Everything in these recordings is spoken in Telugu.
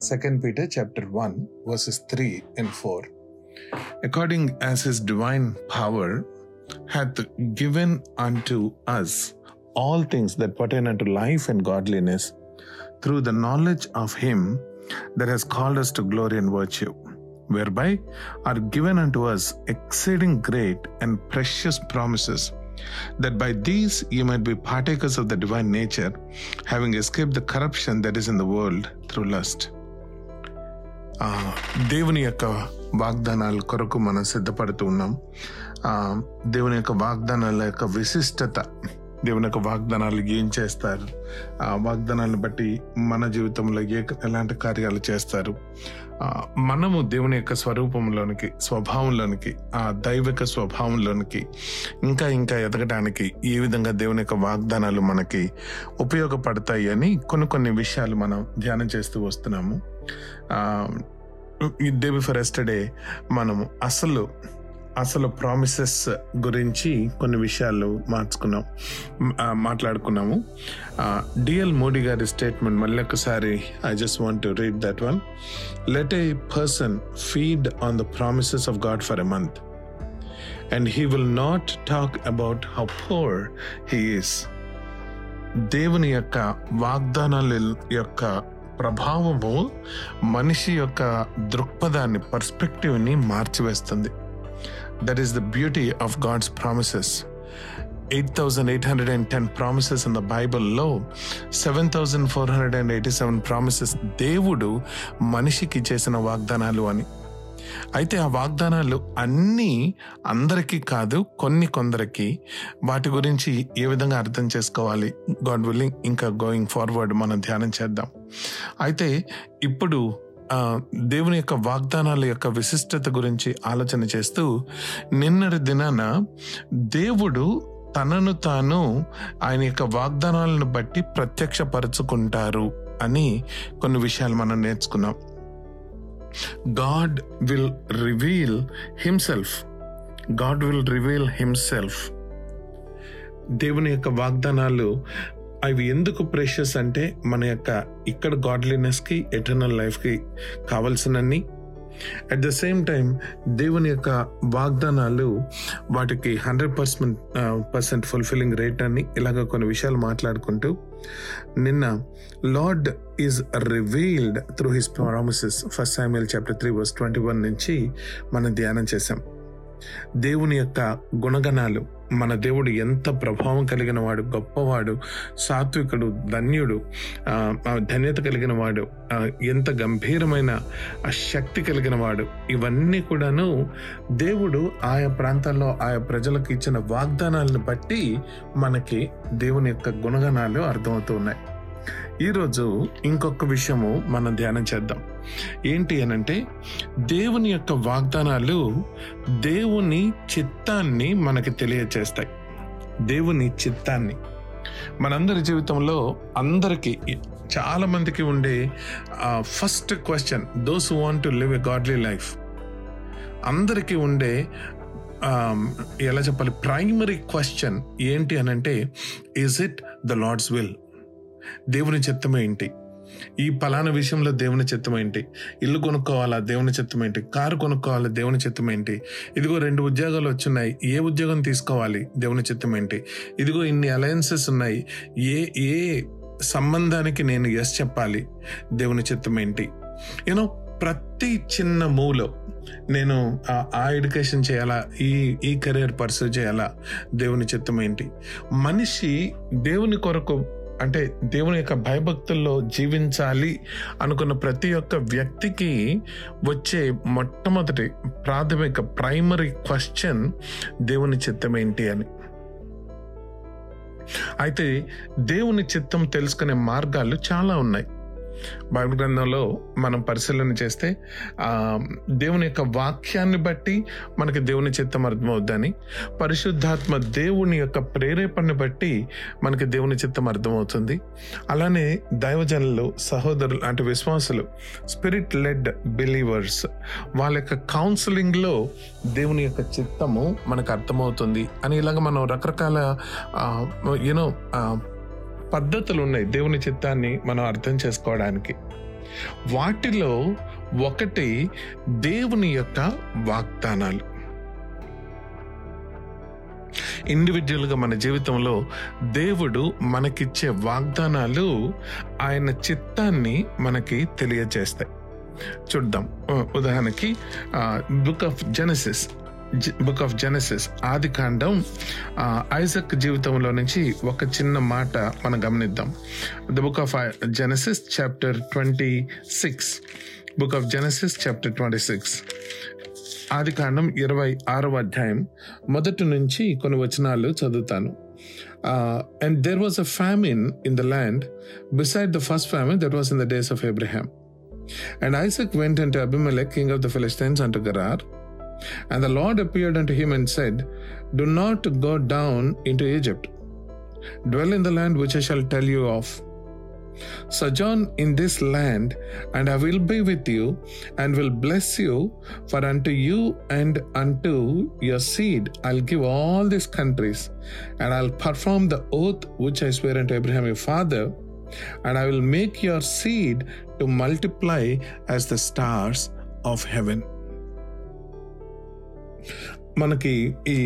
2 Peter chapter 1 verses 3 and 4. According as his divine power hath given unto us all things that pertain unto life and godliness through the knowledge of him that has called us to glory and virtue, whereby are given unto us exceeding great and precious promises, that by these you might be partakers of the divine nature, having escaped the corruption that is in the world through lust. ఆ, దేవుని యొక్క వాగ్దానాల కొరకు మనం సిద్ధపడుతూ ఉన్నాం. ఆ, దేవుని యొక్క వాగ్దానాల యొక్క విశిష్టత దేవుని యొక్క వాగ్దానాలు ఏం చేస్తారు? ఆ వాగ్దానాలను బట్టి మన జీవితంలో ఏ ఎలాంటి కార్యాలు చేస్తారు? మనము దేవుని యొక్క స్వరూపంలోనికి స్వభావంలోనికి ఆ దైవిక స్వభావంలోనికి ఇంకా ఇంకా ఎదగడానికి ఏ విధంగా దేవుని యొక్క వాగ్దానాలు మనకి ఉపయోగపడతాయి అని కొన్ని కొన్ని విషయాలు మనం ధ్యానం చేస్తూ వస్తున్నాము. డే బిఫోర్ ఎస్టర్డే మనము అసలు అసలు ప్రామిసెస్ గురించి కొన్ని విషయాలు మార్చుకున్నాం uh, మాట్లాడుకున్నాము. Uh, డిఎల్ మోడీ గారి స్టేట్మెంట్ మళ్ళీ ఒకసారి I just want to read that one let a person feed on the promises of God for a month and he will not talk about how poor he is దేవుని యొక్క వాగ్దానాల యొక్క ప్రభావము మనిషి యొక్క దృక్పథాన్ని పర్స్పెక్టివ్ని మార్చివేస్తుంది. That is the beauty of God's promises eight thousand eight hundred and ten promises in the బైబిల్లో seven thousand four hundred and eighty seven promises దేవుడు మనిషికి చేసిన వాగ్దానాలు అని. అయితే ఆ వాగ్దానాలు అన్నీ అందరికీ కాదు కొన్ని కొందరికి వాటి గురించి ఏ విధంగా అర్థం చేసుకోవాలి? గాడ్ విల్లింగ్ ఇంకా గోయింగ్ ఫార్వర్డ్ మనం ధ్యానం చేద్దాం. అయితే ఇప్పుడు దేవుని యొక్క వాగ్దానాల యొక్క విశిష్టత గురించి ఆలోచన చేస్తూ నిన్నటి దినాన దేవుడు తనను తాను ఆయన యొక్క వాగ్దానాలను బట్టి ప్రత్యక్షపరచుకుంటారు అని కొన్ని విషయాలు మనం నేర్చుకున్నాం. God will reveal himself God will reveal himself దేవుని యొక్క వాగ్దానాలు అవి ఎందుకు ప్రెషస్ అంటే మన యొక్క ఇక్కడ గాడ్లీనెస్కి ఎటర్నల్ లైఫ్కి కావలసినన్ని. అట్ ద సేమ్ టైం దేవుని యొక్క వాగ్దానాలు వాటికి hundred percent percent fulfilling rate అని ఇలాగ కొన్ని విషయాలు మాట్లాడుకుంటూ నిన్న Lord is revealed through his promises. First Samuel chapter three verse twenty one నుంచి మనం ధ్యానం చేశాం. దేవుని యొక్క గుణగణాలు మన దేవుడు ఎంత ప్రభావం కలిగిన వాడు గొప్పవాడు సాత్వికుడు ధన్యుడు ధన్యత కలిగిన వాడు ఎంత గంభీరమైన శక్తి కలిగిన వాడు ఇవన్నీ కూడాను దేవుడు ఆయా ప్రాంతాల్లో ఆయా ప్రజలకు ఇచ్చిన వాగ్దానాలను బట్టి మనకి దేవుని యొక్క గుణగణాలు అర్థమవుతూ ఉన్నాయి. ఈరోజు ఇంకొక విషయము మనం ధ్యానం చేద్దాం. ఏంటి అనంటే దేవుని యొక్క వాగ్దానాలు దేవుని చిత్తాన్ని మనకి తెలియచేస్తాయి. దేవుని చిత్తాన్ని. మనందరి జీవితంలో అందరికీ చాలామందికి ఉండే first question those want to live a godly life అందరికీ ఉండే ఎలా చెప్పాలి ప్రైమరీ క్వశ్చన్ ఏంటి అనంటే is it the Lord's will దేవుని చిత్తం ఏంటి? ఈ పలానా విషయంలో దేవుని చిత్తం ఏంటి? ఇల్లు కొనుక్కోవాలా? దేవుని చిత్తం ఏంటి? కారు కొనుక్కోవాలా? దేవుని చిత్తం ఏంటి? ఇదిగో రెండు ఉద్యోగాలు వచ్చున్నాయి. ఏ ఉద్యోగం తీసుకోవాలి? దేవుని చిత్తం ఏంటి? ఇదిగో ఇన్ని అలయన్సెస్ ఉన్నాయి. ఏ ఏ సంబంధానికి నేను ఎస్ చెప్పాలి? దేవుని చిత్తం ఏంటి? యూనో ప్రతి చిన్న మూలో నేను ఆ- ఎడ్యుకేషన్ చేయాలా? ఈ ఈ కెరీర్ పర్సూ చేయాలా? దేవుని చిత్తం ఏంటి? మనిషి దేవుని కొరకు అంటే దేవుని యొక్క భయభక్తుల్లో జీవించాలి అనుకున్న ప్రతి ఒక్క వ్యక్తికి వచ్చే మొట్టమొదటి ప్రాథమిక ప్రైమరీ క్వశ్చన్ దేవుని చిత్తం ఏంటి అని. అయితే దేవుని చిత్తం తెలుసుకునే మార్గాలు చాలా ఉన్నాయి. బైబిల్ గ్రంథంలో మనం పరిశీలన చేస్తే దేవుని యొక్క వాక్యాన్ని బట్టి మనకి దేవుని చిత్తం అర్థమవుద్దని పరిశుద్ధాత్మ దేవుని యొక్క ప్రేరేపణని బట్టి మనకి దేవుని చిత్తం అర్థమవుతుంది. అలానే దైవజనులు సహోదరులు అంటే విశ్వాసులు స్పిరిట్ లెడ్ బిలీవర్స్ వాళ్ళ యొక్క కౌన్సిలింగ్లో దేవుని యొక్క చిత్తము మనకు అర్థమవుతుంది. అని ఇలాగ మనం రకరకాల యూనో పద్ధతులు ఉన్నాయి దేవుని చిత్తాన్ని మనం అర్థం చేసుకోవడానికి. వాటిలో ఒకటి దేవుని యొక్క వాగ్దానాలు. ఇండివిజువల్గా మన జీవితంలో దేవుడు మనకిచ్చే వాగ్దానాలు ఆయన చిత్తాన్ని మనకి తెలియజేస్తాయి చూద్దాం. ఉదాహరణకి book of Genesis book of Genesis ఆది కాండం ఐజక్ జీవితంలో నుంచి ఒక చిన్న మాట మనం గమనిద్దాం. The book of Genesis chapter twenty six book of Genesis chapter twenty six ఆది కాండం ఇరవై ఆరవ అధ్యాయం. మొదటి నుంచి కొన్ని వచనాలు చదువుతాను. And there was a famine in the land beside the first famine that was in the days of Abraham And Isaac went unto Abimelech, king of the Philistines, unto Gerar. And the Lord appeared unto him and said, Do not go down into Egypt. Dwell in the land which I shall tell you of. Sojourn in this land, and I will be with you, and will bless you, for unto you and unto your seed I'll give all these countries, and I'll perform the oath which I swear unto Abraham your father, and I will make your seed to multiply as the stars of heaven. మనకి ఈ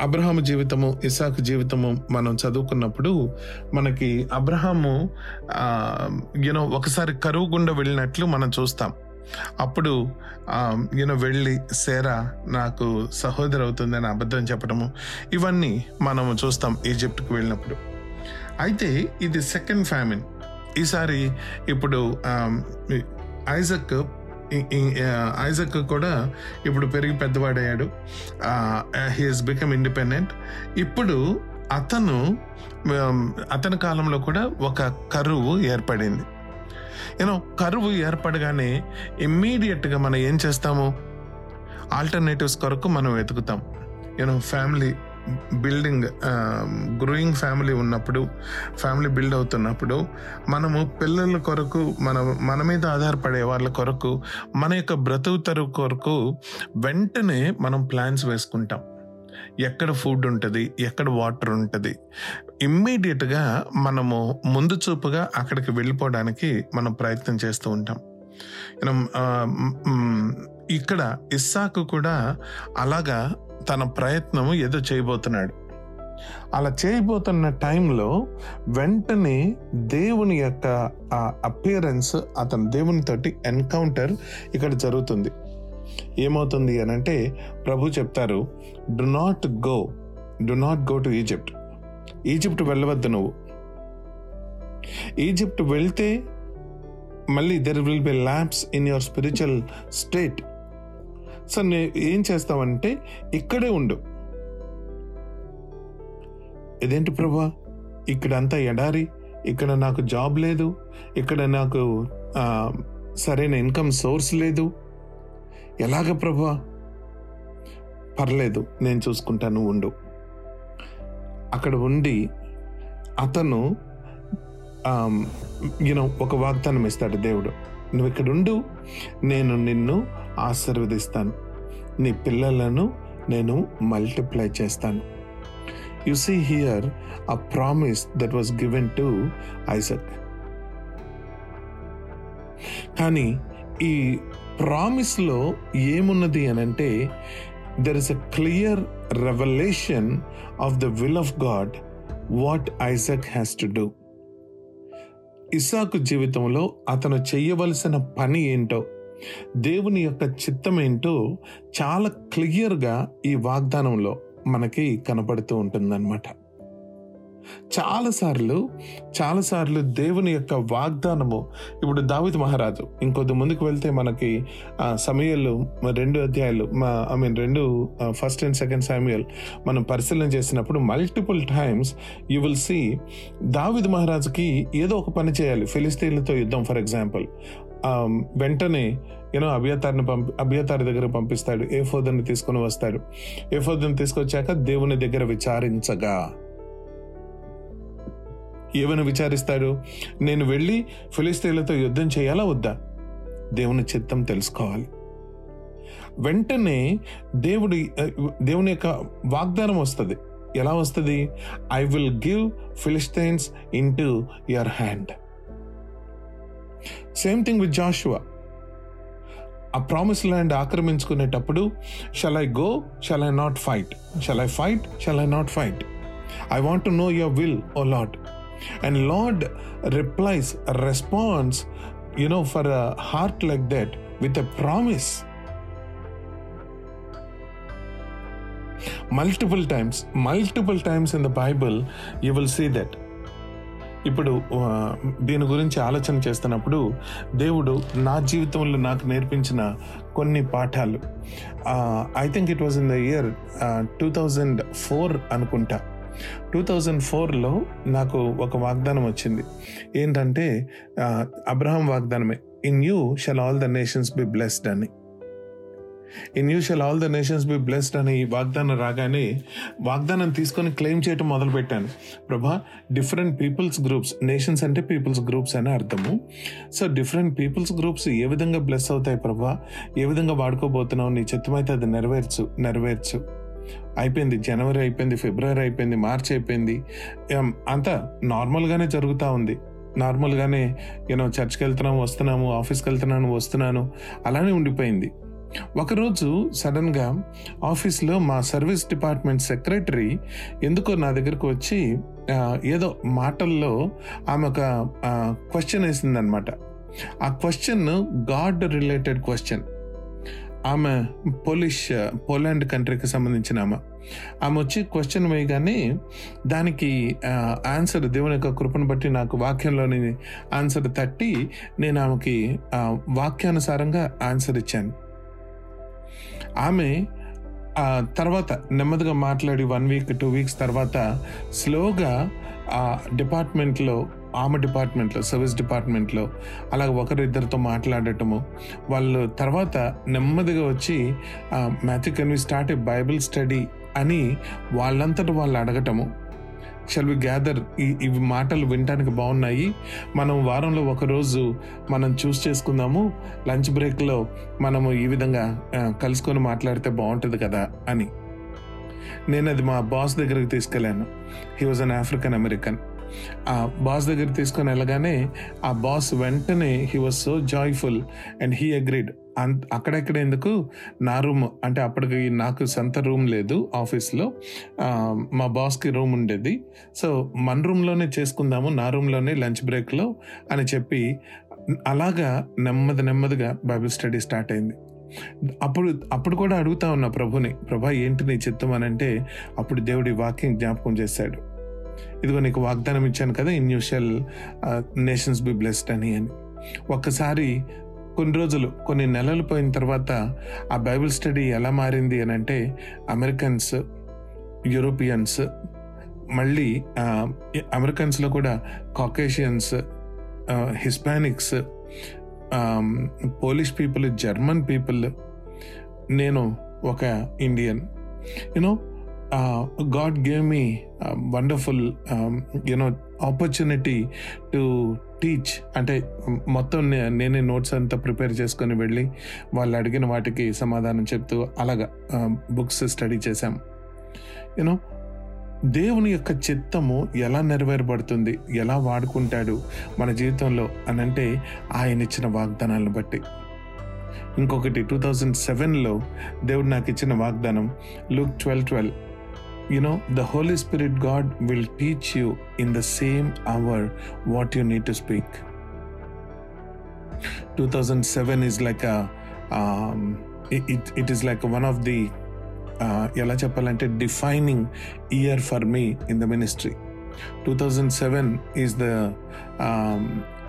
అబ్రహాము జీవితము ఇసాకు జీవితము మనం చదువుకున్నప్పుడు మనకి అబ్రహాము యూనో ఒకసారి కరువు గుండా వెళ్ళినట్లు మనం చూస్తాం. అప్పుడు యూనో వెళ్ళి సేరా నాకు సహోదరి అవుతుందని అబద్ధం చెప్పడము ఇవన్నీ మనము చూస్తాం ఈజిప్ట్కి వెళ్ళినప్పుడు. అయితే ఇది సెకండ్ ఫ్యామిన్ ఈసారి ఇప్పుడు ఐజక్ ఐజక్ కూడా ఇప్పుడు పెరిగి పెద్దవాడయ్యాడు. హీఈస్ బికమ్ ఇండిపెండెంట్ ఇప్పుడు అతను అతని కాలంలో కూడా ఒక కరువు ఏర్పడింది. యూనో కరువు ఏర్పడగానే ఇమ్మీడియట్గా మనం ఏం చేస్తాము? ఆల్టర్నేటివ్స్ కొరకు మనం వెతుకుతాం. You know family building growing family ఉన్నప్పుడు ఫ్యామిలీ బిల్డ్ అవుతున్నప్పుడు మనము పిల్లల కొరకు మన మన మీద ఆధారపడే వాళ్ళ కొరకు మన యొక్క బ్రతుకుతరు కొరకు వెంటనే మనం ప్లాన్స్ వేసుకుంటాం. ఎక్కడ ఫుడ్ ఉంటుంది ఎక్కడ వాటర్ ఉంటుంది. ఇమ్మీడియట్గా మనము ముందు చూపుగా అక్కడికి వెళ్ళిపోవడానికి మనం ప్రయత్నం చేస్తూ ఉంటాం. ఇక్కడ ఇస్సాకు కూడా అలాగా తన ప్రయత్నము ఏదో చేయబోతున్నాడు. అలా చేయబోతున్న టైంలో వెంటనే దేవుని యొక్క ఆ అపియరెన్స్ అతను దేవునితోటి ఎన్కౌంటర్ ఇక్కడ జరుగుతుంది. ఏమవుతుంది అని అంటే ప్రభు చెప్తారు do not go do not go to Egypt Egypt వెళ్ళవద్దు నువ్వు. ఈజిప్ట్ వెళ్తే మళ్ళీ there will be lapse in your spiritual state so నేను ఏం చేస్తావంటే ఇక్కడే ఉండు. ఇదేంటి ప్రభా? ఇక్కడంతా ఎడారి ఇక్కడ నాకు జాబ్ లేదు ఇక్కడ నాకు సరైన ఇన్కమ్ సోర్స్ లేదు. ఎలాగ ప్రభా? పర్లేదు నేను చూసుకుంటాను ఉండు. అక్కడ ఉండి అతను యూనో ఒక వాగ్దానం ఇస్తాడు దేవుడు. నువ్వు ఇక్కడ ఉండు నేను నిన్ను ఆశీర్వదిస్తాను. నీ పిల్లలను నేను మల్టిప్లై చేస్తాను. You see here a promise that was given to Isaac కానీ ఈ ప్రామిస్లో ఏమున్నది అని అంటే there is a clear revolution of the will of God what Isaac has to do ఇసాకు జీవితంలో అతను చేయవలసిన పని ఏంటో దేవుని యొక్క చిత్తం ఏంటో చాలా క్లియర్గా ఈ వాగ్దానంలో మనకి కనపడుతూ ఉంటుందన్నమాట. చాలాసార్లు చాలాసార్లు దేవుని యొక్క వాగ్దానము ఇప్పుడు దావిద్ మహారాజు ఇంకొద్ది ముందుకు వెళ్తే మనకి సమయాలు సమయలు రెండు అధ్యాయాలు ఐ మీన్ రెండు ఫస్ట్ అండ్ సెకండ్ సమయల్ మనం పరిశీలన చేసినప్పుడు multiple times you will see David మహారాజుకి ఏదో ఒక పని చేయాలి ఫిలిస్తీన్లతో యుద్ధం ఫర్ ఎగ్జాంపుల్. వెంటనే యూనో అభియతారిని పంపి అభియతారి దగ్గర పంపిస్తాడు. ఏ ఫోదర్ని తీసుకొని వస్తాడు. ఏ ఫోదర్ని తీసుకొచ్చాక దేవుని దగ్గర విచారించగా. ఏమని విచారిస్తాడు? నేను వెళ్ళి ఫిలిస్తీన్లతో యుద్ధం చేయాలా వద్దా? దేవుని చిత్తం తెలుసుకోవాలి. వెంటనే దేవుడి దేవుని యొక్క వాగ్దానం వస్తుంది. ఎలా వస్తుంది? I will give Philistines into your hand same thing with Joshua ఆ promise land ఆక్రమించుకునేటప్పుడు shall I go shall I not fight shall I fight shall I not fight I want to know your will O lord and lord replies response you know, for a heart like that with a promise. Multiple times, multiple times in the Bible, you will see that. ఇప్పుడు దీని గురించి ఆలోచన చేస్తున్నప్పుడు దేవుడు నా జీవితంలో నాకు నేర్పించిన కొన్ని పాఠాలు. I think it was in the year two thousand four అనుకుంటా. టూ థౌజండ్ ఫోర్లో నాకు ఒక వాగ్దానం వచ్చింది. ఏంటంటే Abraham వాగ్దానమే. In you shall all the nations be blessed అని. In you shall all the nations be blessed అని ఈ వాగ్దానం రాగానే వాగ్దానం తీసుకొని క్లెయిమ్ చేయటం మొదలుపెట్టాను. ప్రభా డిఫరెంట్ పీపుల్స్ గ్రూప్స్ నేషన్స్ అంటే పీపుల్స్ గ్రూప్స్ అని అర్థము. సో డిఫరెంట్ పీపుల్స్ గ్రూప్స్ ఏ విధంగా బ్లెస్ అవుతాయి ప్రభా? ఏ విధంగా వాడుకోబోతున్నావు? నీ చిత్తమైతే అది నెరవేర్చు నెరవేర్చు. అయిపోయింది జనవరి అయిపోయింది ఫిబ్రవరి అయిపోయింది మార్చి అయిపోయింది. అంతా నార్మల్గానే జరుగుతూ ఉంది. నార్మల్గానే యూనో చర్చ్కి వెళ్తున్నాము వస్తున్నాము ఆఫీస్కి వెళ్తున్నాను వస్తున్నాను అలానే ఉండిపోయింది. ఒకరోజు సడన్గా ఆఫీస్లో మా సర్వీస్ డిపార్ట్మెంట్ సెక్రటరీ ఎందుకో నా దగ్గరకు వచ్చి ఏదో మాటల్లో ఆమె ఒక క్వశ్చన్ వేసిందనమాట ఆ క్వశ్చన్ గాడ్ రిలేటెడ్ క్వశ్చన్. ఆమె పోలిష్ పోలాండ్ కంట్రీకి సంబంధించిన ఆమె. ఆమె వచ్చి క్వశ్చన్ వేయగానే దానికి ఆన్సర్ దేవుని యొక్క కృపను బట్టి నాకు వాక్యంలోని ఆన్సర్ తట్టి నేను ఆమెకి వాక్యానుసారంగా ఆన్సర్ ఇచ్చాను. ఆమె తర్వాత నెమ్మదిగా మాట్లాడి వన్ వీక్ టూ వీక్స్ తర్వాత స్లోగా ఆ డిపార్ట్మెంట్లో ఆమె డిపార్ట్మెంట్లో సర్వీస్ డిపార్ట్మెంట్లో అలాగ ఒకరిద్దరితో మాట్లాడటము. వాళ్ళు తర్వాత నెమ్మదిగా వచ్చి Matthew can we start a Bible study అని వాళ్ళంతట వాళ్ళు అడగటము. షల్ వి గ్యాదర్ ఈ ఇవి మాటలు వినటానికి బాగున్నాయి. మనం వారంలో ఒకరోజు మనం చూస్ చేసుకుందాము. లంచ్ బ్రేక్లో మనము ఈ విధంగా కలుసుకొని మాట్లాడితే బాగుంటుంది కదా అని. నేను అది మా బాస్ దగ్గరికి తీసుకెళ్ళాను. He was an African American ఆ బాస్ దగ్గర తీసుకొని వెళ్ళగానే ఆ బాస్ వెంటనే he was so joyful and he agreed అక్కడెక్కడ ఎందుకు? నా రూమ్ అంటే అప్పటికి నాకు సొంత రూమ్ లేదు ఆఫీస్లో. మా బాస్కి రూమ్ ఉండేది. సో మన రూమ్లోనే చేసుకుందాము నా రూమ్లోనే లంచ్ బ్రేక్లో అని చెప్పి అలాగా నెమ్మది నెమ్మదిగా బైబిల్ స్టడీ స్టార్ట్ అయింది. అప్పుడు అప్పుడు కూడా అడుగుతా ఉన్నా ప్రభుని ప్రభా ఏంటి నీ చిత్తం? అని అంటే అప్పుడు దేవుడి వాక్యం జ్ఞాపకం చేశాడు. ఇదిగో నీకు వాగ్దానం ఇచ్చాను కదా in you shall nations be blessed అని అని. ఒక్కసారి కొన్ని రోజులు కొన్ని నెలలు పోయిన తర్వాత ఆ బైబిల్ స్టడీ ఎలా మారింది అని అంటే అమెరికన్స్ యూరోపియన్స్ మళ్ళీ అమెరికన్స్లో కూడా Caucasians Hispanics Polish people German people నేను ఒక Indian. You know God gave me wonderful you know opportunity to teach అంటే మొత్తం నే- నేనే నోట్స్ అంతా ప్రిపేర్ చేసుకొని వెళ్ళి వాళ్ళు అడిగిన వాటికి సమాధానం చెప్తూ అలాగా um, బుక్స్ స్టడీ చేశాం. యూనో దేవుని యొక్క చిత్తము ఎలా నెరవేరబడుతుంది ఎలా వాడుకుంటాడు మన జీవితంలో అని అంటే ఆయన ఇచ్చిన వాగ్దానాలను బట్టి. ఇంకొకటి టూ థౌజండ్ సెవెన్లో దేవుడు నాకు ఇచ్చిన వాగ్దానం look twelve twelve you know the holy spirit god will teach you in the same hour what you need to speak two thousand seven is like it it is like one of the ఎలా చెప్పాలంటే defining year for me in the ministry two thousand seven is the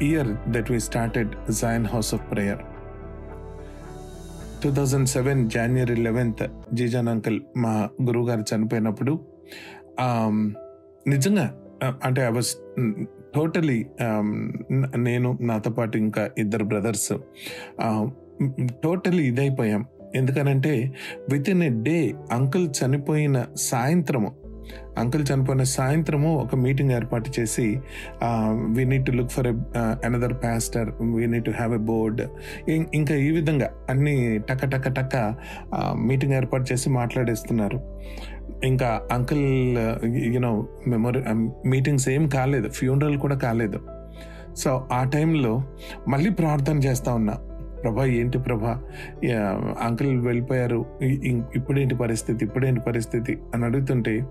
year that we started Zion house of prayer Two thousand seven January eleventh జీజాన్ uncle మా గురువుగారు చనిపోయినప్పుడు నిజంగా అంటే ఐ వాజ్ టోటలీ నేను నాతో పాటు ఇంకా ఇద్దరు బ్రదర్స్ టోటలీ ఇదైపోయాం. ఎందుకనంటే within a day uncle చనిపోయిన సాయంత్రము అంకుల్ చనిపోయిన సాయంత్రము ఒక మీటింగ్ ఏర్పాటు చేసి we need to look for another pastor we need to have a board ఇంకా ఈ విధంగా అన్ని టక టక టక మీటింగ్ ఏర్పాటు చేసి మాట్లాడేస్తున్నారు. ఇంకా అంకుల్ యూనో మెమొరీ మీటింగ్స్ ఏం కాలేదు. ఫ్యూనరల్ కూడా కాలేదు. సో ఆ టైంలో మళ్ళీ ప్రార్థన చేస్తూ ఉన్నా. ప్రభా ఏంటి ప్రభా? అంకుల్ వెళ్ళిపోయారు. ఇప్పుడేంటి పరిస్థితి? ఇప్పుడేంటి పరిస్థితి? అని అడుగుతుంటే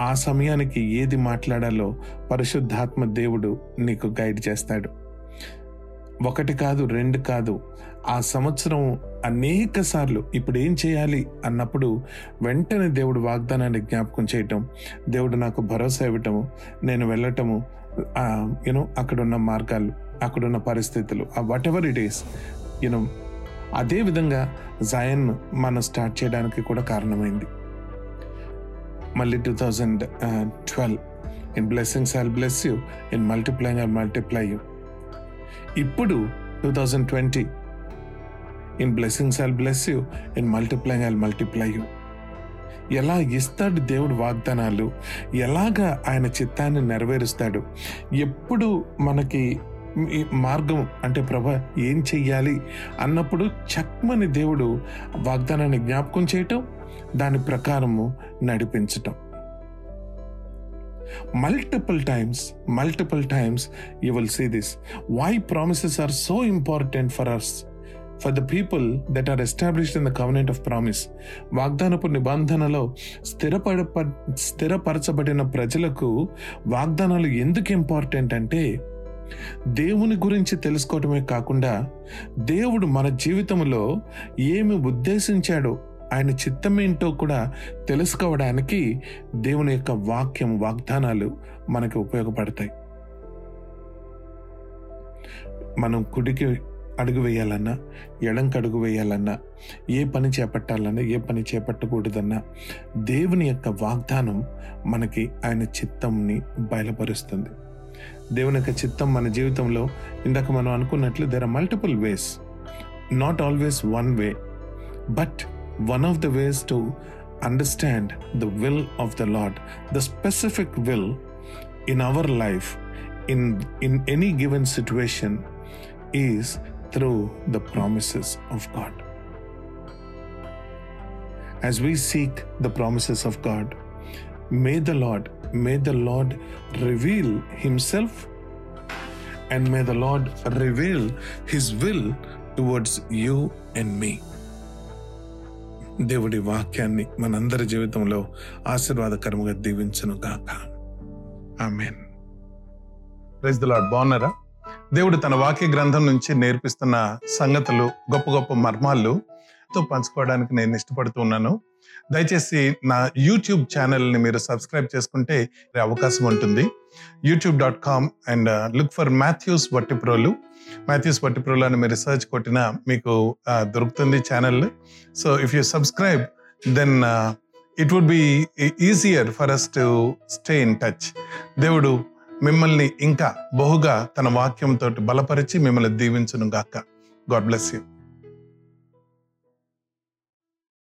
ఆ సమయానికి ఏది మాట్లాడాలో పరిశుద్ధాత్మ దేవుడు నీకు గైడ్ చేస్తాడు. ఒకటి కాదు రెండు కాదు. ఆ సంవత్సరం అనేక సార్లు ఇప్పుడు ఏం చేయాలి అన్నప్పుడు వెంటనే దేవుడు వాగ్దానాన్ని జ్ఞాపకం చేయటం దేవుడు నాకు భరోసా ఇవ్వటము నేను వెళ్ళటము యూనో అక్కడున్న మార్గాలు. అక్కడున్న పరిస్థితులు whatever it is you know అదే విధంగా జయన్ మనం స్టార్ట్ చేయడానికి కూడా కారణమైంది. మళ్ళీ two thousand twelve in blessings I bless you in multiplying I multiply you ఇప్పుడు two thousand twenty in blessings I bless you in multiplying I multiply you ఎలా ఇస్తాడు దేవుడు వాగ్దానాలు? ఎలాగా ఆయన చిత్తాన్ని నెరవేరుస్తాడు? ఎప్పుడు మనకి మార్గం అంటే ప్రభ ఏం చెయ్యాలి అన్నప్పుడు చక్మని దేవుడు వాగ్దానాన్ని జ్ఞాపకం చేయటం దాని ప్రకారము నడిపించటం. Multiple times multiple times you will see this why promises are so important for us for the people that are established in the covenant of promise వాగ్దానపు నిబంధనలో స్థిరపడ స్థిరపరచబడిన ప్రజలకు వాగ్దానాలు ఎందుకు ఇంపార్టెంట్ అంటే దేవుని గురించి తెలుసుకోవటమే కాకుండా దేవుడు మన జీవితంలో ఏమి ఉద్దేశించాడో ఆయన చిత్తమేంటో కూడా తెలుసుకోవడానికి దేవుని యొక్క వాక్యం వాగ్దానాలు మనకు ఉపయోగపడతాయి. మనం కుడికి అడుగు వేయాలన్నా ఎడంకి అడుగు వేయాలన్నా ఏ పని చేపట్టాలన్నా ఏ పని చేపట్టకూడదన్నా దేవుని యొక్క వాగ్దానం మనకి ఆయన చిత్తంని బయలుపరుస్తుంది. దేవుని యొక్క చిత్తం మన జీవితంలో ఇందాక మనం అనుకున్నట్లు there are multiple ways not always one way but one of the ways to understand the will of the Lord the specific will in our life in in any given situation is through the promises of God as we seek the promises of God. May the Lord, may the Lord reveal Himself and may the Lord reveal His will towards you and me. దేవుడి వాక్యాన్ని మనందరి జీవితంలో ఆశీర్వాదకరముగా దీవించను గాక. ఆమెన్ ప్రైజ్ ద లార్డ్ బాగున్నారా? దేవుడు తన వాక్య గ్రంథం నుంచి నేర్పిస్తున్న సంగతులు గొప్ప గొప్ప మర్మాలు తో పంచుకోవడానికి నేను ఇష్టపడుతున్నాను దయచేసి నా యూట్యూబ్ ఛానల్ని మీరు సబ్స్క్రైబ్ చేసుకుంటే అవకాశం ఉంటుంది. YouTube dot com and look for Matthews Vattiprolu Matthews Vattiprolu అని మీరు రీసెర్చ్ కొట్టినా మీకు uh, దొరుకుతుంది channel. So if you subscribe then it would be easier for us to stay in touch దేవుడు మిమ్మల్ని ఇంకా బహుగా తన వాక్యంతో బలపరిచి మిమ్మల్ని దీవించును గాక గాడ్ బ్లెస్ యూ